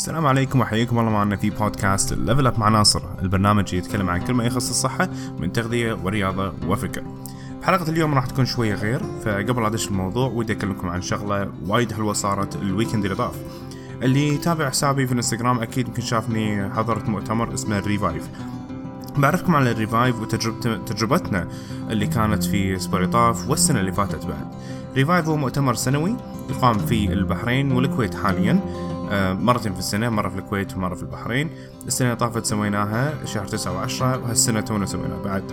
السلام عليكم وحياكم الله معنا في بودكاست ليفل اب مع ناصر. البرنامج اللي يتكلم عن كل ما يخص الصحة من تغذية ورياضة وفكر. حلقة اليوم راح تكون شوية غير فقبل أدش الموضوع ودي أكلمكم عن شغلة وايد حلوة صارت ال weekend اللي طاف. اللي يتابع حسابي في الانستغرام أكيد يمكن شافني حضرت مؤتمر اسمه ال Revive بعرفكم عن ال Revive وتجربتنا اللي كانت في الأسبوع اللي طاف والسنة اللي فاتت بعد. Revive هو مؤتمر سنوي يقام في البحرين والكويت حاليا. مرتين في السنة مرة في الكويت ومرة في البحرين السنة اللي طافت سويناها شهر تسعة وعشرة وهالسنة تونا سويناها بعد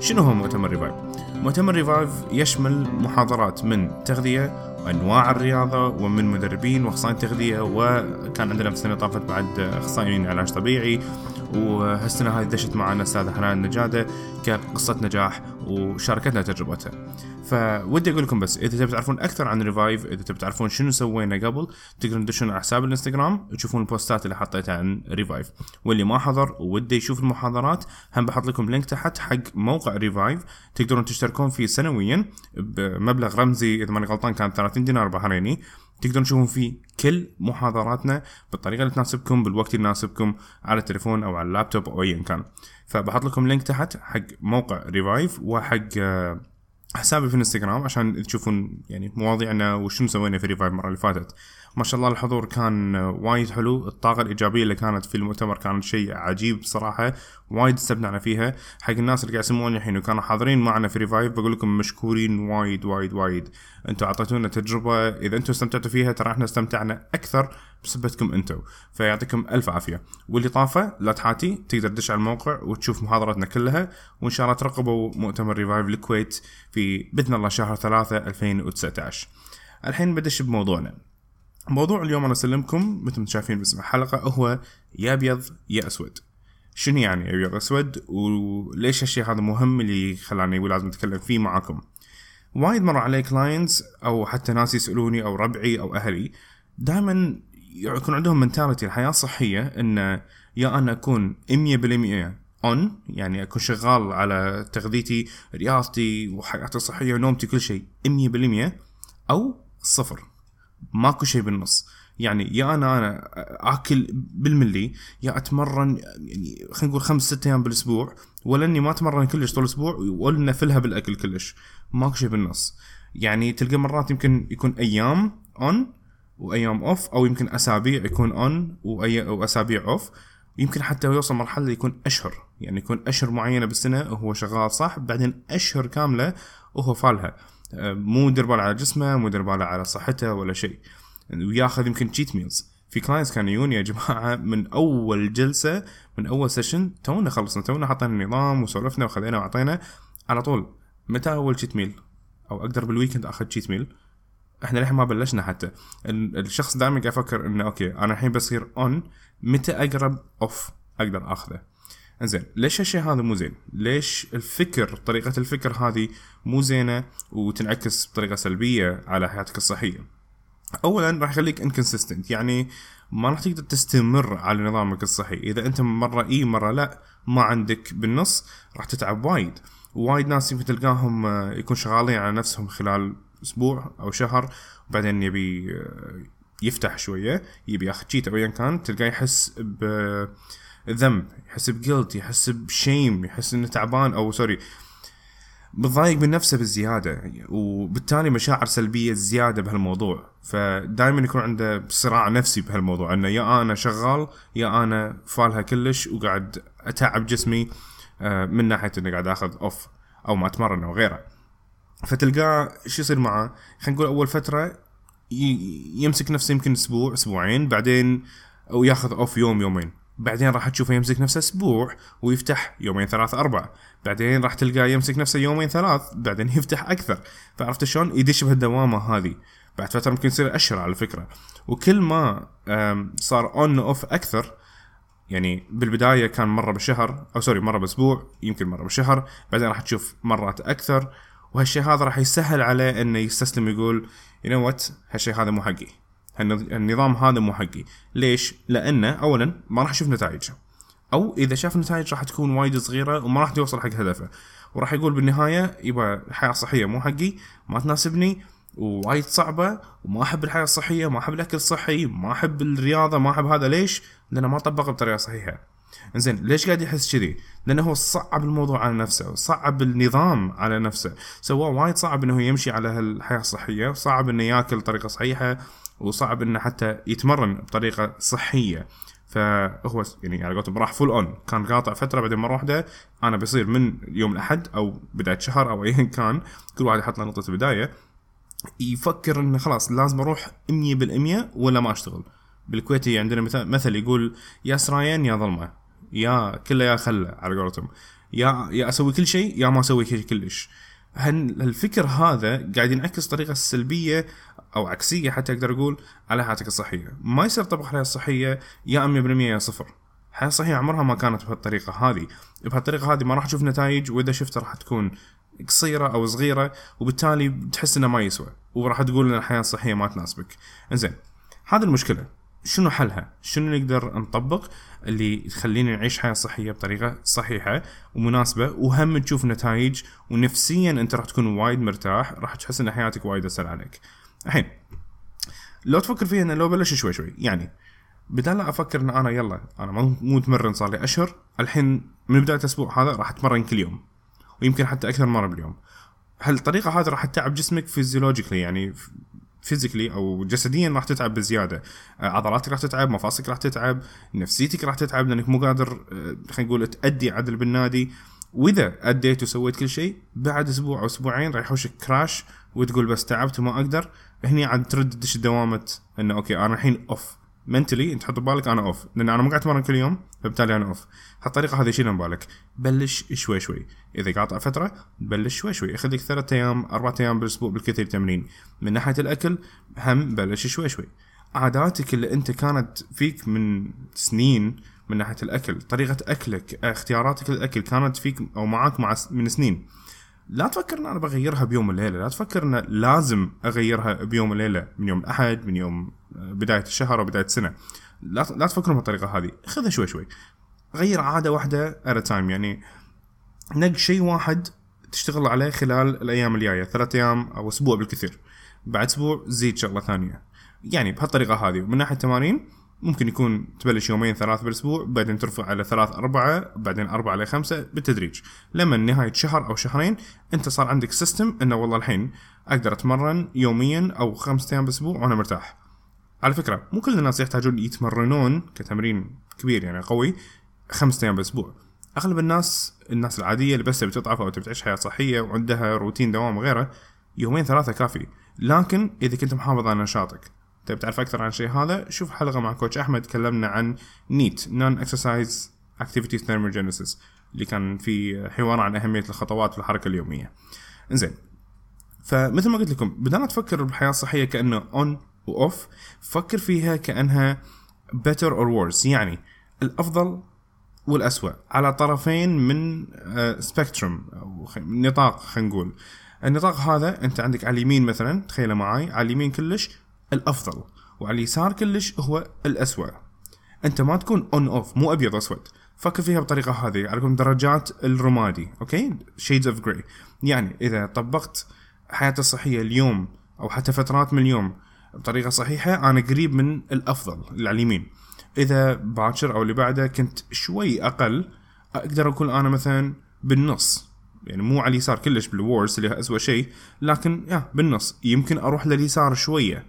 شنو هو مؤتمر Revive؟ مؤتمر Revive يشمل محاضرات من تغذية وانواع الرياضة ومن مدربين وأخصائيين تغذية وكان عندنا في السنة طافت بعد أخصائيين علاج طبيعي وهالسنة هذه دشت معنا أستاذة حنان النجاده كقصة نجاح وشاركتنا تجربتها. فبودي أقول لكم بس إذا تبي تعرفون أكثر عن Revive إذا تبي تعرفون شنو سوينا قبل تقدرون تدشون على حساب الإنستغرام تشوفون البوستات اللي حطيتها عن Revive واللي ما حضر وودي يشوف المحاضرات هم بحط لكم link تحت حق موقع Revive تقدرون تشتركون فيه سنويا بمبلغ رمزي إذا ماني غلطان كان 30 دينار بحريني. تقدرون تشوفون فيه كل محاضراتنا بالطريقة اللي تناسبكم بالوقت اللي يناسبكم على التليفون أو على اللابتوب أو ايا كان. فبحط لكم link تحت حق موقع Revive وحق آه، حسابي في الانستغرام عشان تشوفون يعني مواضيعنا وشنو سوينا في Revive المرة اللي فاتت. ما شاء الله الحضور كان وايد حلو. الطاقة الإيجابية اللي كانت في المؤتمر كانت شيء عجيب صراحة وايد استمتعنا فيها. حق الناس اللي قاعد يسمعوني الحين وكانوا حاضرين معنا في Revive بقول لكم مشكورين وايد وايد وايد. أنتم أعطيتونا تجربة. إذا أنتم استمتعتوا فيها ترى إحنا استمتعنا أكثر بسبتكم أنتم فيعطيكم ألف عافية. واللي طافه لا تحاتي تقدر تدش على الموقع وتشوف محاضراتنا كلها. وإن شاء الله ترقبوا مؤتمر Revive الكويت في بإذن الله شهر ثلاثة 2019 الحين بدش بموضوعنا. موضوع اليوم أنا اسمه لكم مثل ما شايفين باسم الحلقة هو يا أبيض يا أسود. شنو يعني أبيض أسود؟ وليش هالشيء هذا مهم اللي خلاني لازم أتكلم فيه معاكم؟ وايد مر علي clients أو حتى ناس يسألوني أو ربعي أو أهلي دائما يكون عندهم mentality الحياة الصحية إن يا أنا أكون 100% on يعني أكون شغال على تغذيتي رياضتي وحياتي الصحية ونومتي كل شيء 100% أو صفر. ماكو شيء بالنص. يعني يا أنا أنا آكل بالملي يا أتمرن يعني خلينا نقول خمس ست أيام بالأسبوع ولا إني ما أتمرن كلش طول الأسبوع ولا نفلها بالأكل كلش. ماكو شيء بالنص. يعني تلقى مرات يمكن يكون أيام on وأيام off أو يمكن أسابيع يكون on وأسابيع off يمكن حتى يوصل مرحلة يكون أشهر. يعني يكون أشهر معينة بالسنة وهو شغال صح بعدين أشهر كاملة وهو فالها. مو يدير باله على جسمه مو يدير باله على صحته ولا شيء. وياخذ يمكن cheat meals في clients كانوا يجون يا جماعة من أول جلسة من أول session تونا خلصنا تونا حطينا النظام وسولفنا وخذينا وعطينا على طول. متى أول cheat meal أو أقدر بال weekend أخذ cheat meal إحنا للحين ما بلشنا حتى. الشخص دائما قاعد يفكر إنه okay أنا الحين بصير on متى أقرب؟ off أقدر أخذه. انزين ليش هالشيء هذا مو زين؟ ليش الفكر طريقة الفكر هذه مو زينة وتنعكس بطريقة سلبية على حياتك الصحية؟ اولا راح يخليك inconsistent يعني ما راح تقدر تستمر على نظامك الصحي إذا أنت مرة اي مرة لا ما عندك بالنص راح تتعب وايد وايد ناس يمكن تلقاهم آه، يكون شغالين على نفسهم خلال أسبوع أو شهر وبعدين يبي آه، يفتح شوية يبي ياخذ cheat أو ايا كان تلقاه يحس ب ذنب يحس ب guilt يحس ب shame يحس إنه تعبان أو sorry بتضايق من نفسه بالزيادة. وبالتالي مشاعر سلبية زيادة بهالموضوع. فدائما يكون عنده صراع نفسي بهالموضوع. إنه يا أنا شغال يا أنا فالها كلش وقاعد أتعب جسمي آه، من ناحية إني قاعد آخذ off أو ما أتمرن أو غيره. فتلقاه شو يصير معه؟ خلينا نقول أول فترة يمسك نفسه يمكن أسبوع أسبوعين بعدين أو ياخذ off يوم يومين. بعدين راح تشوفه يمسك نفسه أسبوع ويفتح يومين ثلاث أربع. بعدين راح تلقاه يمسك نفسه يومين ثلاث بعدين يفتح أكثر. فعرفت شلون؟ يدش بهالدوامة هذه. بعد فترة ممكن يصير أشهر على فكرة. وكل ما صار on off أكثر يعني بالبداية كان مرة بالشهر أو sorry مرة بأسبوع يمكن مرة بالشهر بعدين راح تشوف مرات أكثر. وهالشيء هذا راح يسهل عليه إنه يستسلم يقول you know what هالشيء هذا مو حقي. النظام هذا مو حقي. ليش؟ لأنه اولا ما راح يشوف نتائج أو إذا شاف نتائج راح تكون وايد صغيرة وما راح يوصل حق هدفه. وراح يقول بالنهاية يبا الحياة الصحية مو حقي ما تناسبني ووايد صعبة وما أحب الحياة الصحية ما أحب الأكل الصحي ما أحب الرياضة ما أحب هذا. ليش؟ لأنه ما طبقه بطريقة صحيحة. زين ليش قاعد يحس كذي؟ لأنه هو صعب الموضوع على نفسه، صعب النظام على نفسه، سواه وايد صعب إنه يمشي على هالحياة الصحية، صعب إنه ياكل بطريقة صحيحة، وصعب إنه حتى يتمرن بطريقة صحيحة. فهو يعني على قولتهم راح full on كان قاطع فترة بعدين مرة واحدة أنا بصير من يوم الأحد أو بداية شهر أو ايا كان كل واحد يحط له نقطة بداية يفكر إنه خلاص لازم أروح 100% ولا ما أشتغل بالكويتي عندنا مثل يقول يا سرايان يا ظلمة يا كله يا خله على قولتهم. يا يا أسوي كل شيء يا ما أسوي كلش. هالفكر هذا قاعد ينعكس طريقة سلبية أو عكسية حتى أقدر أقول على حياتك الصحية. ما يصير طبق الحياة الصحيه يا 100% يا صفر. الحياة الصحيه عمرها ما كانت بهالطريقة هذه. بهالطريقة هذه ما راح تشوف نتائج وإذا شفتها راح تكون قصيرة أو صغيرة وبالتالي بتحس إنه ما يسوى وراح تقول إن الحياة الصحية ما تناسبك. إنزين هذه المشكلة. شنو حلها؟ شنو نقدر نطبق اللي تخلينا نعيش حياه صحية بطريقة صحيحة ومناسبة وهم تشوف نتائج ونفسيا أنت راح تكون وايد مرتاح راح تحس إن حياتك وايد أسهل عليك. الحين لو تفكر فيها إنه لو بلش شوي شوي يعني بدال لا أفكر إن أنا يلا أنا مو متمرن صار لي أشهر الحين من بداية الأسبوع هذا راح أتمرن كل يوم ويمكن حتى أكثر مرة باليوم هالطريقه هذه راح تتعب جسمك physiologically يعني physically أو جسديا راح تتعب بزيادة. آه، عضلاتك راح تتعب مفاصلك راح تتعب نفسيتك راح تتعب لأنك مو قادر آه، خلينا نقول تأدي عدل بالنادي. وإذا أديت وسويت كل شيء بعد أسبوع أو أسبوعين راح يحوشك crash وتقول بس تعبت وما أقدر. هني عاد ترد تدش دوامة إنه okay أنا الحين off mentally انت تحط ببالك أنا off لأن أنا ما قاعد أتمرن كل يوم فبالتالي أنا off هالطريقة هذه شيلها من بالك؟ بلش شوي شوي. إذا قاطع فترة بلش شوي شوي. اخذ لك ثلاث أيام أربع أيام بالأسبوع بالكثير تمرين. من ناحية الأكل هم بلش شوي شوي. عاداتك اللي أنت كانت فيك من سنين من ناحية الأكل طريقة أكلك اختياراتك للأكل كانت فيك أو معاك مع من سنين. لا تفكر إن أنا بغيرها بيوم وليله لا تفكر إن لازم أغيرها بيوم وليله من يوم الأحد من يوم بداية الشهر أو بداية السنة. لا لا تفكرون بالطريقة هذه. خذها شوي شوي. غير عادة واحدة ات تايم يعني نق شيء واحد تشتغل عليه خلال الأيام الجاية. ثلاث أيام أو أسبوع بالكثير. بعد أسبوع زيد شغلة ثانية. يعني بهالطريقة هذه. ومن ناحية التمارين ممكن يكون تبلش يومين ثلاث بالأسبوع بعدين ترفع على ثلاث أربعة بعدين أربعة على خمسة بالتدريج. لما نهاية شهر أو شهرين أنت صار عندك system إنه والله الحين أقدر أتمرن يوميا أو خمسة أيام بالأسبوع وأنا مرتاح. على فكرة مو كل الناس يحتاجون يتمرنون كتمرين كبير يعني قوي خمسة أيام بالأسبوع. أغلب الناس الناس العادية اللي بس تبي تضعف أو تبي تعيش حياة صحية وعندها روتين دوام وغيره يومين ثلاثة كافي. لكن إذا كنت محافظ على نشاطك تبي تعرف أكثر عن الشيء هذا شوف حلقة مع coach أحمد تكلمنا عن NEAT non-exercise activity thermogenesis اللي كان في حوار عن أهمية الخطوات في الحركة اليومية. إنزين فمثل ما قلت لكم بدل ما تفكر بالحياة الصحيه كأنه on و off فكر فيها كأنها better or worse. يعني الأفضل والأسوأ على طرفين من spectrum أو نطاق خلينا نقول. النطاق هذا أنت عندك على اليمين مثلا تخيله معي على اليمين كلش الأفضل وعلى اليسار كلش هو الاسوء أنت ما تكون on off مو أبيض أسود. فكر فيها بالطريقة هذه عليكم درجات الرمادي okay؟ shades of gray يعني إذا طبقت حياتي الصحية اليوم أو حتى فترات من اليوم بطريقة صحيحة أنا قريب من الأفضل اللي على اليمين إذا باكر أو اللي بعده كنت شوي أقل أقدر اكون أنا مثلا بالنص. يعني مو على اليسار كلش بال worse اللي اسوء شيء لكن يا بالنص. يمكن أروح لليسار شوية.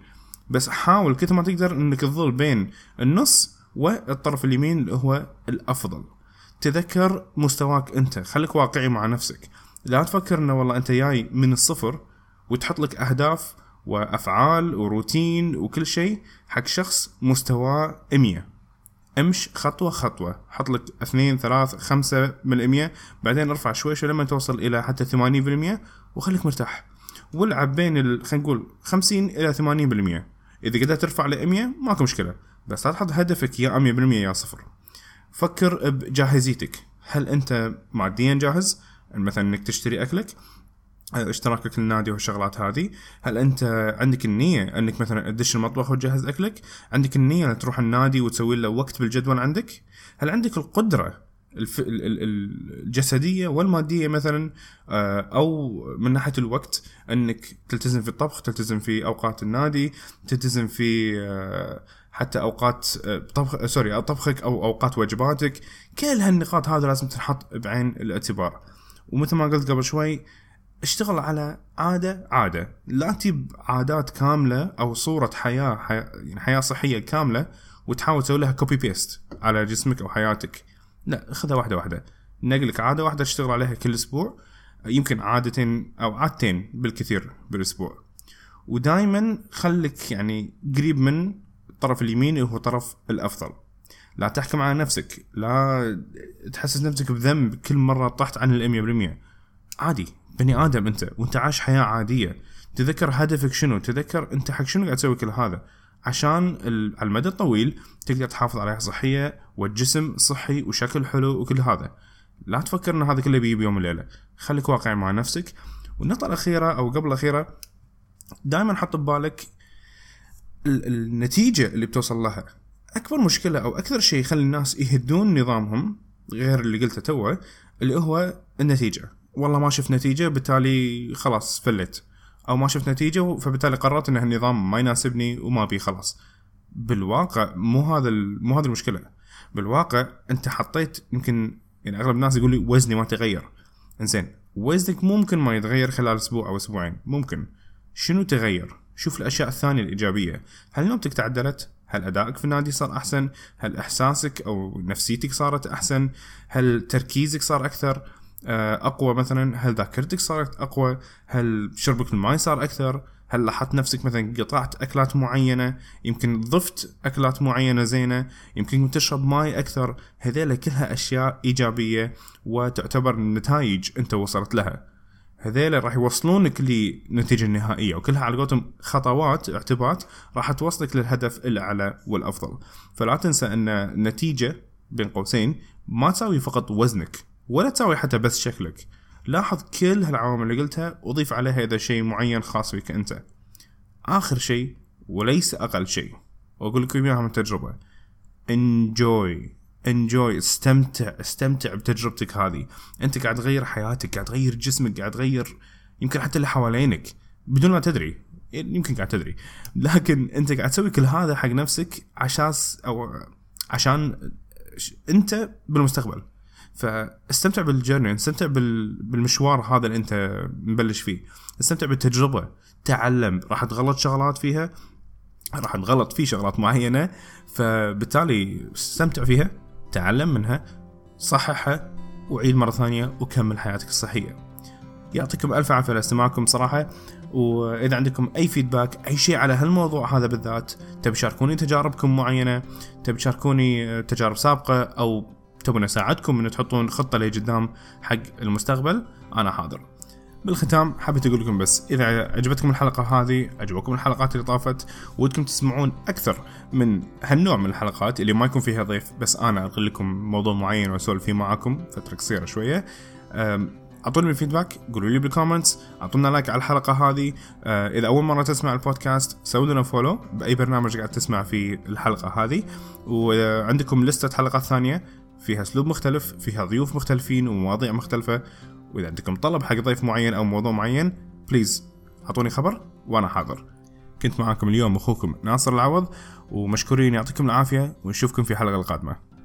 بس حاول كثر ما تقدر إنك تظل بين النص والطرف اليمين اللي هو الأفضل. تذكر مستواك أنت. خليك واقعي مع نفسك. لا تفكر إنه والله أنت جاي من الصفر وتحط لك أهداف وأفعال وروتين وكل شيء حق شخص مستواه 100 أمش خطوة خطوة. حط لك اثنين ثلاث خمسة من المية بعدين ارفع شوي شوي لما توصل إلى حتى ثمانين بالمية وخليك مرتاح. والعب بين خلينا نقول خمسين إلى ثمانين بالمية. إذا قدرت ترفع ل 100 ماكو مشكلة. بس لا تحط هدفك يا 100% يا صفر. فكر بجاهزيتك. هل أنت ماديا جاهز؟ مثلا إنك تشتري أكلك. اشتراكك للنادي والشغلات هذه. هل أنت عندك النية أنك مثلا تدش المطبخ وتجهز أكلك؟ عندك النية إنك تروح النادي وتسوي له وقت بالجدول عندك؟ هل عندك القدرة الف... ال- ال- الجسدية والمادية مثلا؟ آه، أو من ناحية الوقت أنك تلتزم في الطبخ تلتزم في أوقات النادي تلتزم في آه، حتى أوقات آه، طبخ سوري أو طبخك أو أوقات وجباتك كل هالنقاط هذه لازم تنحط بعين الاعتبار. ومثل ما قلت قبل شوي اشتغل على عادة؟ عادة. لا تجيب عادات كاملة أو صورة حياة حي... يعني حياة صحية كاملة وتحاول تسوي لها copy paste على جسمك أو حياتك. لا خذها واحدة واحدة. نق لك عادة واحدة تشتغل عليها كل أسبوع يمكن عادتين أو عادتين بالكثير بالأسبوع. ودائما خليك يعني قريب من الطرف اليمين هو طرف الأفضل. لا تحكم على نفسك. لا تحسس نفسك بذنب كل مرة طحت عن ال مية بالمية. عادي. بني آدم أنت وأنت عايش حياة عادية. تذكر هدفك شنو؟ تذكر أنت حق شنو قاعد تسوي كل هذا؟ عشان على المدى الطويل تقدر تحافظ على صحية والجسم صحي وشكل حلو وكل هذا. لا تفكر إن هذا كله بيجي بيوم وليلة. خليك واقعي مع نفسك. والنقطة الأخيرة أو قبل الأخيرة دائما حط ببالك ال- النتيجة اللي بتوصل لها. أكبر مشكلة أو أكثر شيء يخلي الناس يهدون نظامهم غير اللي قلته توه اللي هو النتيجة. والله ما شفت نتيجة بالتالي خلاص فلت. أو ما شفت نتيجة فبالتالي قررت إن النظام ما يناسبني وما بي خلاص. بالواقع مو هذا مو هذه المشكلة. بالواقع أنت حطيت يمكن يعني أغلب الناس يقول لي وزني ما تغير. إنزين وزنك ممكن ما يتغير خلال أسبوع أو أسبوعين. ممكن. شنو تغير؟ شوف الأشياء الثانية الإيجابية. هل نومتك تعدلت؟ هل أدائك في النادي صار أحسن؟ هل إحساسك أو نفسيتك صارت أحسن؟ هل تركيزك صار أكثر؟ أقوى مثلا هل ذاكرتك صارت أقوى؟ هل شربك الماء صار أكثر؟ هل لاحظت نفسك مثلا قطعت أكلات معينة؟ يمكن ضفت أكلات معينة زينة؟ يمكن تشرب ماي أكثر؟ هذيلا كلها أشياء إيجابية وتعتبر نتائج أنت وصلت لها. هذيلا راح يوصلونك للنتيجة النهائية وكلها على قولتهم خطوات اعتبات راح توصلك للهدف الأعلى والأفضل. فلا تنسى أن النتيجة بين قوسين ما تساوي فقط وزنك. ولا تساوي حتى بس شكلك. لاحظ كل هالعوامل اللي قلتها وضيف عليها إذا شيء معين خاص بك أنت. آخر شيء وليس أقل شيء وأقول لكم إياها من تجربة. Enjoy. Enjoy. استمتع. استمتع بتجربتك هذه. أنت قاعد تغير حياتك قاعد تغير جسمك قاعد تغير يمكن حتى اللي حوالينك. بدون ما تدري. يمكن قاعد تدري. لكن أنت قاعد تسوي كل هذا حق نفسك عشاس أو عشان أنت بالمستقبل. فاستمتع بالجيرني استمتع بال- بالمشوار هذا اللي انت مبلش فيه. استمتع بالتجربة تعلم راح تغلط شغلات فيها راح تغلط في شغلات معينة فبالتالي استمتع فيها تعلم منها صححها وعيد مرة ثانية وكمل حياتك الصحية. يعطيكم ألف عافية على استماعكم صراحة وإذا عندكم أي فيدباك أي شيء على هالموضوع هذا بالذات تبي تشاركوني تجاربكم معينة تبي تشاركوني تجارب سابقة أو تبون أساعدكم ان تحطون خطة لقدام حق المستقبل أنا حاضر. بالختام حبيت أقول لكم بس إذا عجبتكم الحلقة هذه عجبكم الحلقات اللي طافت ودكم تسمعون أكثر من هالنوع من الحلقات اللي ما يكون فيها ضيف بس أنا انقل لكم موضوع معين وأسولف فيه معاكم فترة قصيرة شوية. اعطوني ال feedback قولوا لي بال comments أعطونا like على الحلقة هذه. أه، إذا أول مرة تسمع البودكاست سووا لنا follow بأي برنامج قاعد تسمع فيه الحلقة هذه. وعندكم list ة حلقات ثانية فيها أسلوب مختلف فيها ضيوف مختلفين ومواضيع مختلفة. وإذا عندكم طلب حق ضيف معين أو موضوع معين please أعطوني خبر وأنا حاضر. كنت معاكم اليوم أخوكم ناصر العوض ومشكورين يعطيكم العافية ونشوفكم في الحلقة القادمة.